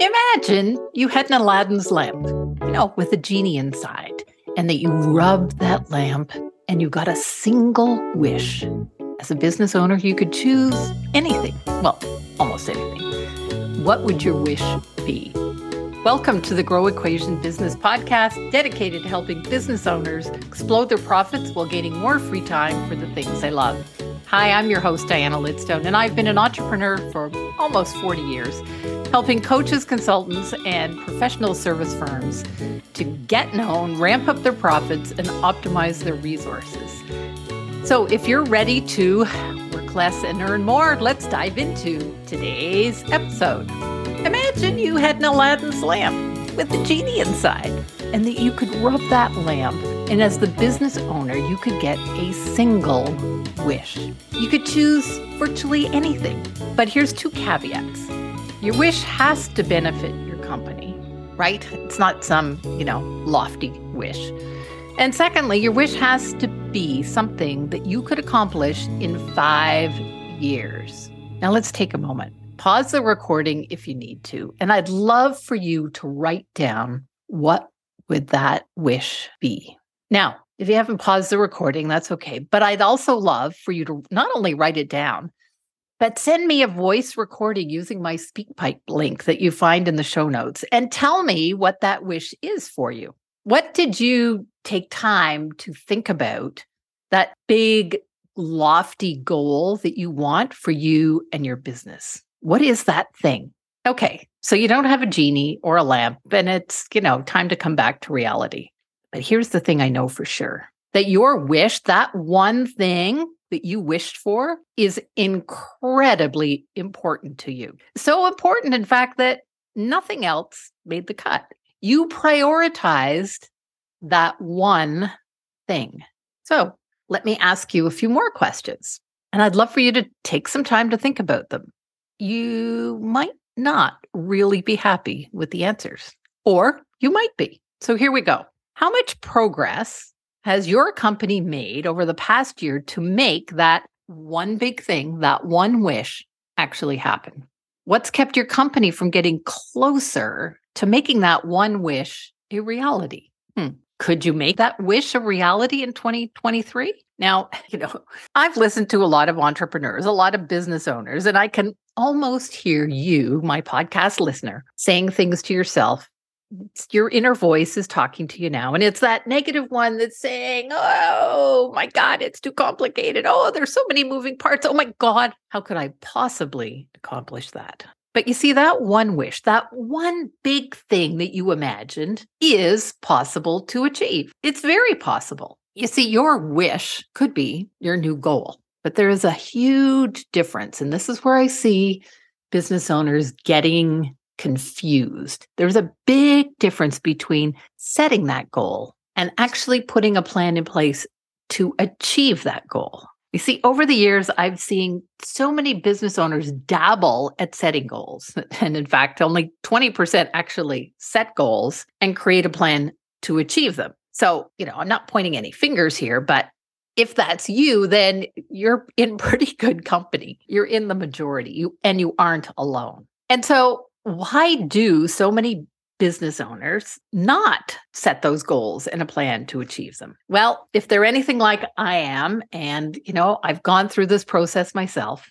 Imagine you had an Aladdin's lamp, you know, with a genie inside, and that you rubbed that lamp and you got a single wish. As a business owner, you could choose anything. Well, almost anything. What would your wish be? Welcome to the Grow Equation Business Podcast, dedicated to helping business owners explode their profits while gaining more free time for the things they love. Hi, I'm your host, Diana Lidstone, and I've been an entrepreneur for almost 40 years, helping coaches, consultants, and professional service firms to get known, ramp up their profits, and optimize their resources. So, if you're ready to work less and earn more, let's dive into today's episode. Imagine you had an Aladdin's lamp with a genie inside, and that you could rub that lamp, and as the business owner, you could get a single wish. You could choose virtually anything. But here's two caveats your wish has to benefit your company, right? It's not some, you know, lofty wish. And secondly, your wish has to be something that you could accomplish in five years. Now, let's take a moment. Pause the recording if you need to. And I'd love for you to write down what would that wish be. Now, if you haven't paused the recording, that's okay. But I'd also love for you to not only write it down, but send me a voice recording using my SpeakPipe link that you find in the show notes and tell me what that wish is for you. What did you take time to think about that big, lofty goal that you want for you and your business? What is that thing? Okay, so you don't have a genie or a lamp, and it's, you know, time to come back to reality. But here's the thing I know for sure that your wish, that one thing that you wished for, is incredibly important to you. So important, in fact, that nothing else made the cut. You prioritized that one thing. So let me ask you a few more questions. And I'd love for you to take some time to think about them. You might not really be happy with the answers, or you might be. So here we go. How much progress has your company made over the past year to make that one big thing, that one wish actually happen? What's kept your company from getting closer to making that one wish a reality? Hmm. Could you make that wish a reality in 2023? Now, you know, I've listened to a lot of entrepreneurs, a lot of business owners, and I can almost hear you, my podcast listener, saying things to yourself your inner voice is talking to you now. And it's that negative one that's saying, Oh my God, it's too complicated. Oh, there's so many moving parts. Oh my God, how could I possibly accomplish that? But you see, that one wish, that one big thing that you imagined is possible to achieve. It's very possible. You see, your wish could be your new goal, but there is a huge difference. And this is where I see business owners getting confused. There's a big difference between setting that goal and actually putting a plan in place to achieve that goal. You see, over the years, I've seen so many business owners dabble at setting goals. And in fact, only 20% actually set goals and create a plan to achieve them. So, you know, I'm not pointing any fingers here, but if that's you, then you're in pretty good company. You're in the majority you, and you aren't alone. And so why do so many business owners not set those goals and a plan to achieve them? Well, if they're anything like I am, and you know, I've gone through this process myself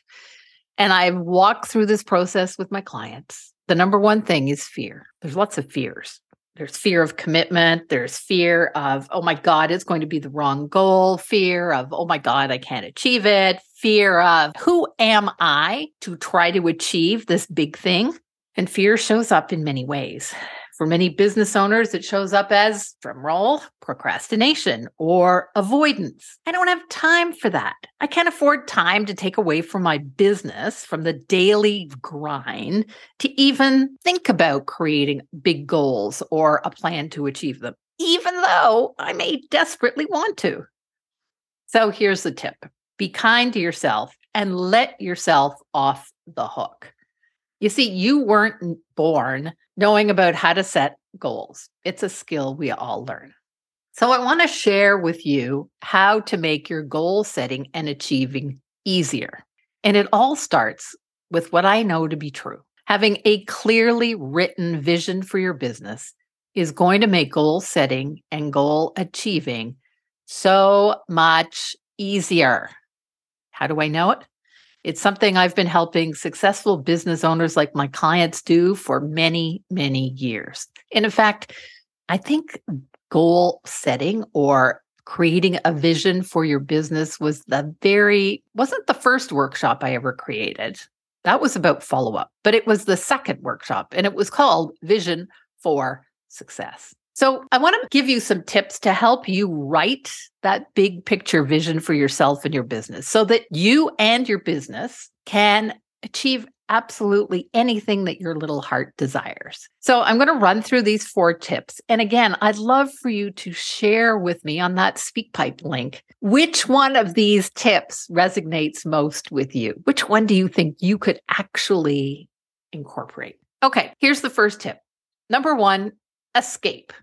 and I've walked through this process with my clients, the number one thing is fear. There's lots of fears. There's fear of commitment. There's fear of, oh my God, it's going to be the wrong goal. Fear of, oh my God, I can't achieve it. Fear of, who am I to try to achieve this big thing? And fear shows up in many ways. For many business owners, it shows up as drumroll, procrastination or avoidance. I don't have time for that. I can't afford time to take away from my business, from the daily grind, to even think about creating big goals or a plan to achieve them, even though I may desperately want to. So here's the tip be kind to yourself and let yourself off the hook. You see, you weren't born knowing about how to set goals. It's a skill we all learn. So, I want to share with you how to make your goal setting and achieving easier. And it all starts with what I know to be true. Having a clearly written vision for your business is going to make goal setting and goal achieving so much easier. How do I know it? It's something I've been helping successful business owners like my clients do for many, many years. And in fact, I think goal setting or creating a vision for your business was the very wasn't the first workshop I ever created. That was about follow up, but it was the second workshop and it was called Vision for Success. So, I want to give you some tips to help you write that big picture vision for yourself and your business so that you and your business can achieve absolutely anything that your little heart desires. So, I'm going to run through these four tips. And again, I'd love for you to share with me on that SpeakPipe link which one of these tips resonates most with you. Which one do you think you could actually incorporate? Okay, here's the first tip. Number one, escape.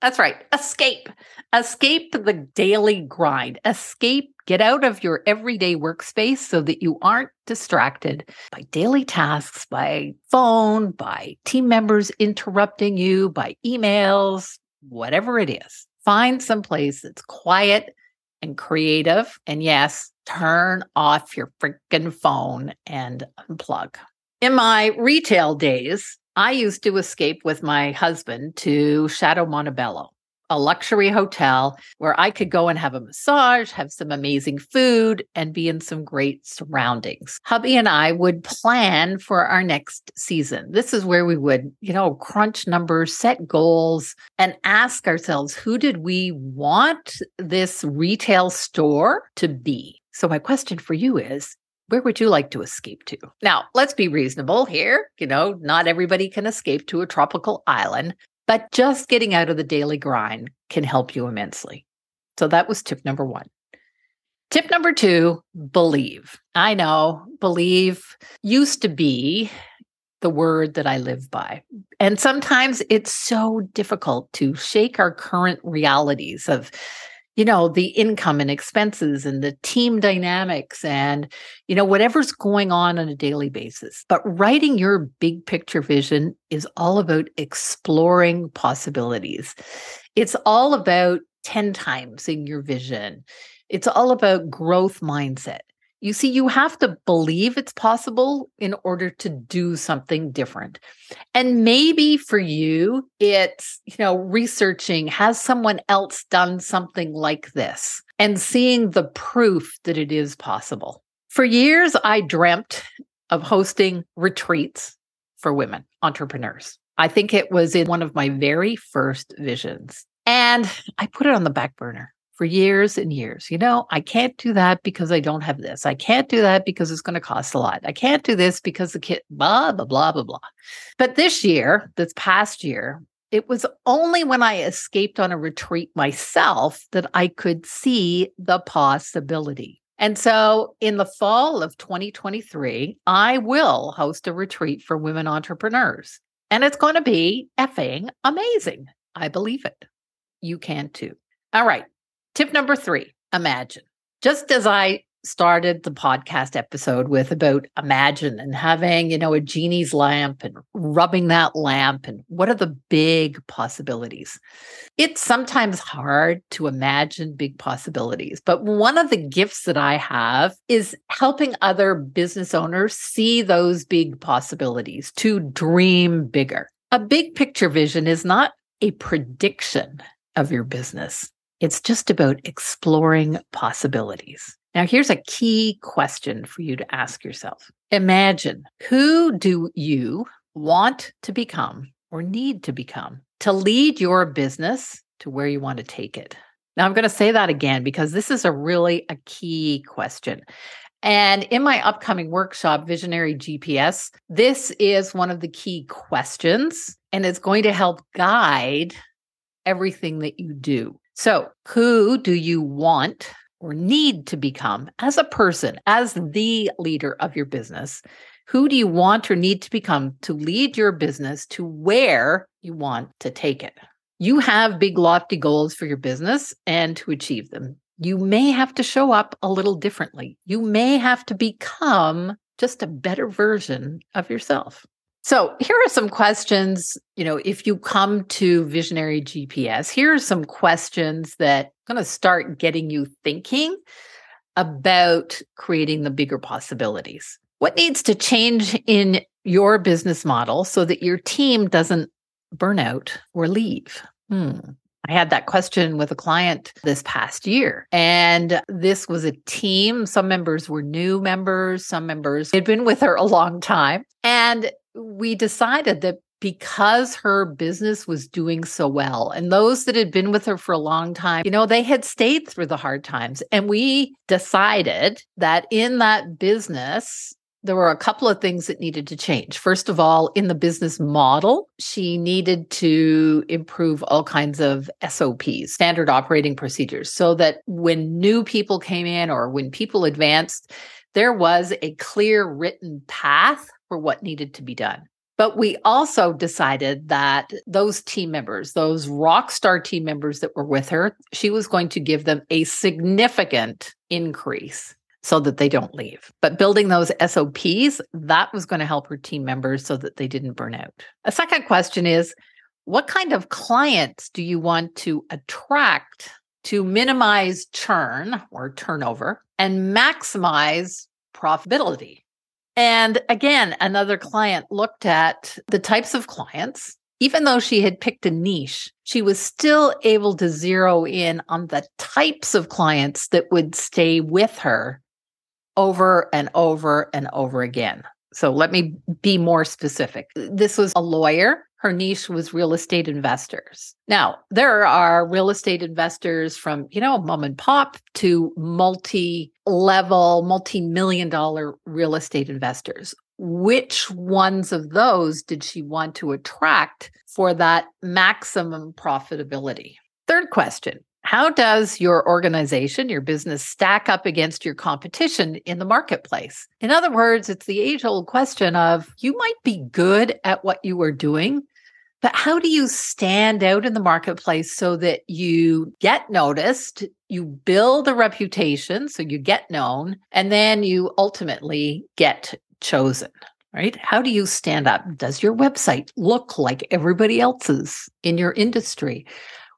That's right, escape. Escape the daily grind. Escape, get out of your everyday workspace so that you aren't distracted by daily tasks, by phone, by team members interrupting you, by emails, whatever it is. Find some place that's quiet and creative. And yes, turn off your freaking phone and unplug. In my retail days, I used to escape with my husband to Château Montebello, a luxury hotel where I could go and have a massage, have some amazing food, and be in some great surroundings. Hubby and I would plan for our next season. This is where we would, you know, crunch numbers, set goals, and ask ourselves who did we want this retail store to be? So, my question for you is where would you like to escape to? Now, let's be reasonable here. You know, not everybody can escape to a tropical island, but just getting out of the daily grind can help you immensely. So that was tip number one. Tip number two believe. I know believe used to be the word that I live by. And sometimes it's so difficult to shake our current realities of you know the income and expenses and the team dynamics and you know whatever's going on on a daily basis. But writing your big picture vision is all about exploring possibilities. It's all about 10 times in your vision. It's all about growth mindset you see, you have to believe it's possible in order to do something different. And maybe for you, it's, you know, researching has someone else done something like this and seeing the proof that it is possible. For years, I dreamt of hosting retreats for women entrepreneurs. I think it was in one of my very first visions. And I put it on the back burner for years and years. You know, I can't do that because I don't have this. I can't do that because it's going to cost a lot. I can't do this because the kid, blah, blah, blah, blah, blah. But this year, this past year, it was only when I escaped on a retreat myself that I could see the possibility. And so in the fall of 2023, I will host a retreat for women entrepreneurs. And it's going to be effing amazing. I believe it. You can too. All right. Tip number three imagine. Just as I started the podcast episode with about imagine and having, you know, a genie's lamp and rubbing that lamp and what are the big possibilities. It's sometimes hard to imagine big possibilities, but one of the gifts that I have is helping other business owners see those big possibilities to dream bigger. A big picture vision is not a prediction of your business. It's just about exploring possibilities. Now, here's a key question for you to ask yourself Imagine who do you want to become or need to become to lead your business to where you want to take it? Now, I'm going to say that again because this is a really a key question. And in my upcoming workshop, Visionary GPS, this is one of the key questions, and it's going to help guide everything that you do. So, who do you want or need to become as a person, as the leader of your business? Who do you want or need to become to lead your business to where you want to take it? You have big, lofty goals for your business and to achieve them. You may have to show up a little differently. You may have to become just a better version of yourself. So, here are some questions. You know, if you come to Visionary GPS, here are some questions that going to start getting you thinking about creating the bigger possibilities. What needs to change in your business model so that your team doesn't burn out or leave? Hmm. I had that question with a client this past year. And this was a team. Some members were new members, some members had been with her a long time. And we decided that because her business was doing so well and those that had been with her for a long time you know they had stayed through the hard times and we decided that in that business there were a couple of things that needed to change. First of all, in the business model, she needed to improve all kinds of SOPs, standard operating procedures, so that when new people came in or when people advanced, there was a clear written path for what needed to be done. But we also decided that those team members, those rock star team members that were with her, she was going to give them a significant increase so that they don't leave. But building those SOPs, that was going to help her team members so that they didn't burn out. A second question is what kind of clients do you want to attract to minimize churn or turnover and maximize profitability? And again, another client looked at the types of clients. Even though she had picked a niche, she was still able to zero in on the types of clients that would stay with her over and over and over again. So let me be more specific. This was a lawyer. Her niche was real estate investors. Now, there are real estate investors from, you know, mom and pop to multi level, multi million dollar real estate investors. Which ones of those did she want to attract for that maximum profitability? Third question how does your organization, your business stack up against your competition in the marketplace? In other words, it's the age old question of you might be good at what you are doing, but how do you stand out in the marketplace so that you get noticed, you build a reputation, so you get known, and then you ultimately get chosen? Right? How do you stand up? Does your website look like everybody else's in your industry?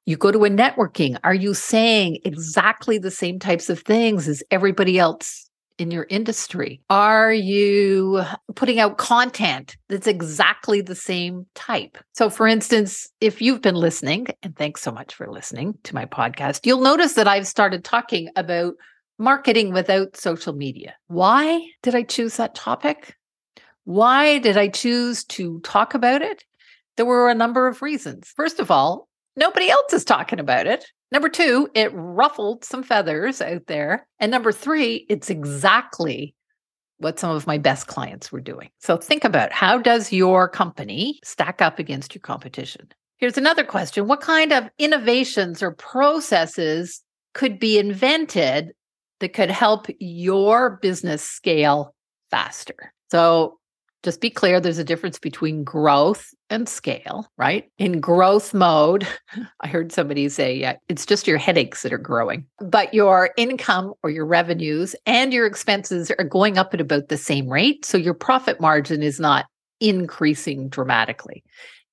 You go to a networking. Are you saying exactly the same types of things as everybody else in your industry? Are you putting out content that's exactly the same type? So, for instance, if you've been listening, and thanks so much for listening to my podcast, you'll notice that I've started talking about marketing without social media. Why did I choose that topic? Why did I choose to talk about it? There were a number of reasons. First of all, nobody else is talking about it. Number two, it ruffled some feathers out there. And number three, it's exactly what some of my best clients were doing. So think about how does your company stack up against your competition? Here's another question. What kind of innovations or processes could be invented that could help your business scale faster? So just be clear there's a difference between growth and scale, right? In growth mode, I heard somebody say, yeah, it's just your headaches that are growing, but your income or your revenues and your expenses are going up at about the same rate. So your profit margin is not increasing dramatically.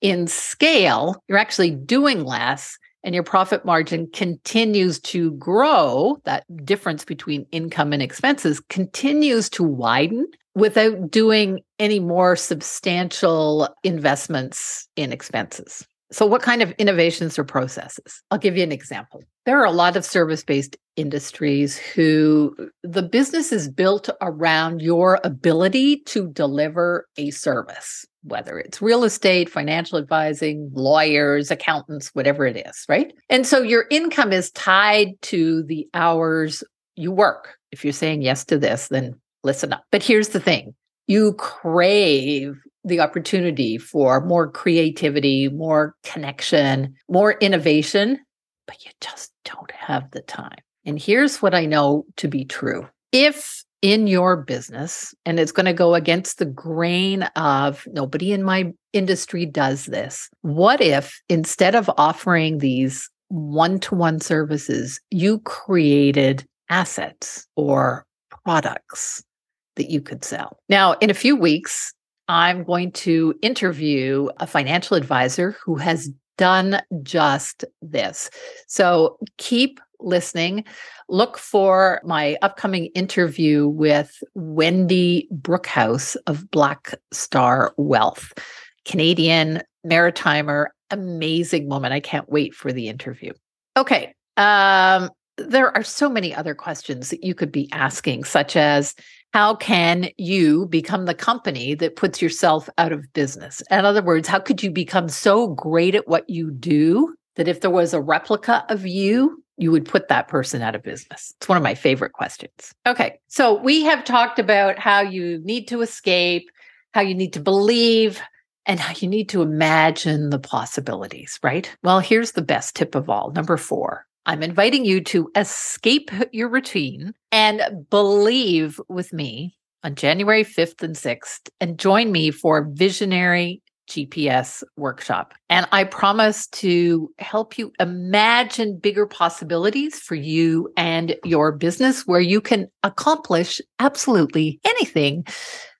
In scale, you're actually doing less and your profit margin continues to grow, that difference between income and expenses continues to widen without doing any more substantial investments in expenses. So, what kind of innovations or processes? I'll give you an example. There are a lot of service based industries who the business is built around your ability to deliver a service, whether it's real estate, financial advising, lawyers, accountants, whatever it is, right? And so your income is tied to the hours you work. If you're saying yes to this, then listen up. But here's the thing you crave the opportunity for more creativity, more connection, more innovation, but you just don't have the time. And here's what I know to be true. If in your business, and it's going to go against the grain of nobody in my industry does this, what if instead of offering these one to one services, you created assets or products that you could sell. Now, in a few weeks, I'm going to interview a financial advisor who has done just this. So keep listening. Look for my upcoming interview with Wendy Brookhouse of Black Star Wealth, Canadian maritimer, amazing woman. I can't wait for the interview. Okay. Um, there are so many other questions that you could be asking, such as how can you become the company that puts yourself out of business? In other words, how could you become so great at what you do that if there was a replica of you, you would put that person out of business? It's one of my favorite questions. Okay. So we have talked about how you need to escape, how you need to believe, and how you need to imagine the possibilities, right? Well, here's the best tip of all. Number four I'm inviting you to escape your routine and believe with me on January 5th and 6th and join me for Visionary GPS workshop. And I promise to help you imagine bigger possibilities for you and your business where you can accomplish absolutely anything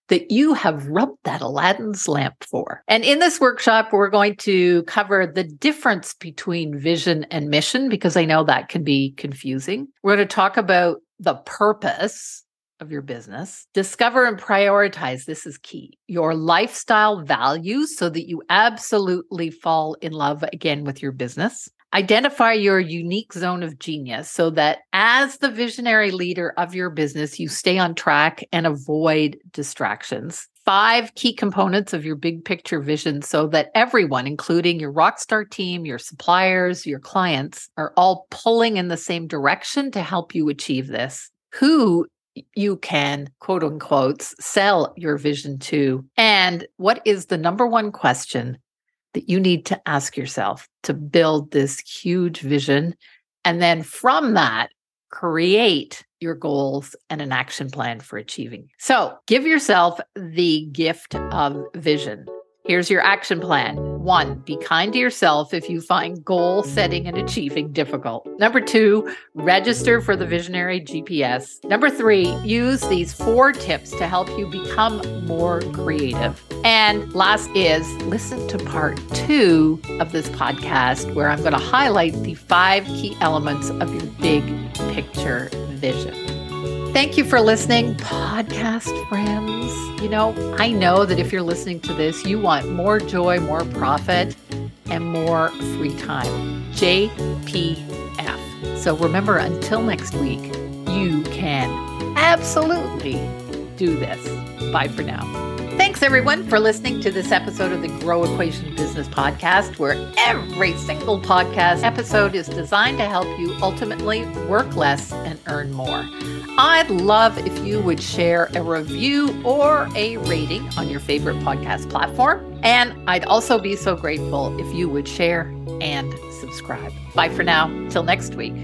that you have rubbed that Aladdin's lamp for. And in this workshop, we're going to cover the difference between vision and mission because I know that can be confusing. We're going to talk about the purpose of your business. Discover and prioritize this is key. Your lifestyle values so that you absolutely fall in love again with your business. Identify your unique zone of genius so that as the visionary leader of your business, you stay on track and avoid distractions. Five key components of your big picture vision so that everyone, including your rockstar team, your suppliers, your clients, are all pulling in the same direction to help you achieve this. Who you can quote unquote sell your vision to. And what is the number one question that you need to ask yourself to build this huge vision. And then from that, create your goals and an action plan for achieving. So give yourself the gift of vision. Here's your action plan. One, be kind to yourself if you find goal setting and achieving difficult. Number two, register for the Visionary GPS. Number three, use these four tips to help you become more creative. And last is listen to part two of this podcast, where I'm going to highlight the five key elements of your big picture vision. Thank you for listening, podcast friends. You know, I know that if you're listening to this, you want more joy, more profit, and more free time. JPF. So remember, until next week, you can absolutely do this. Bye for now. Thanks, everyone, for listening to this episode of the Grow Equation Business Podcast, where every single podcast episode is designed to help you ultimately work less and earn more. I'd love if you would share a review or a rating on your favorite podcast platform. And I'd also be so grateful if you would share and subscribe. Bye for now. Till next week.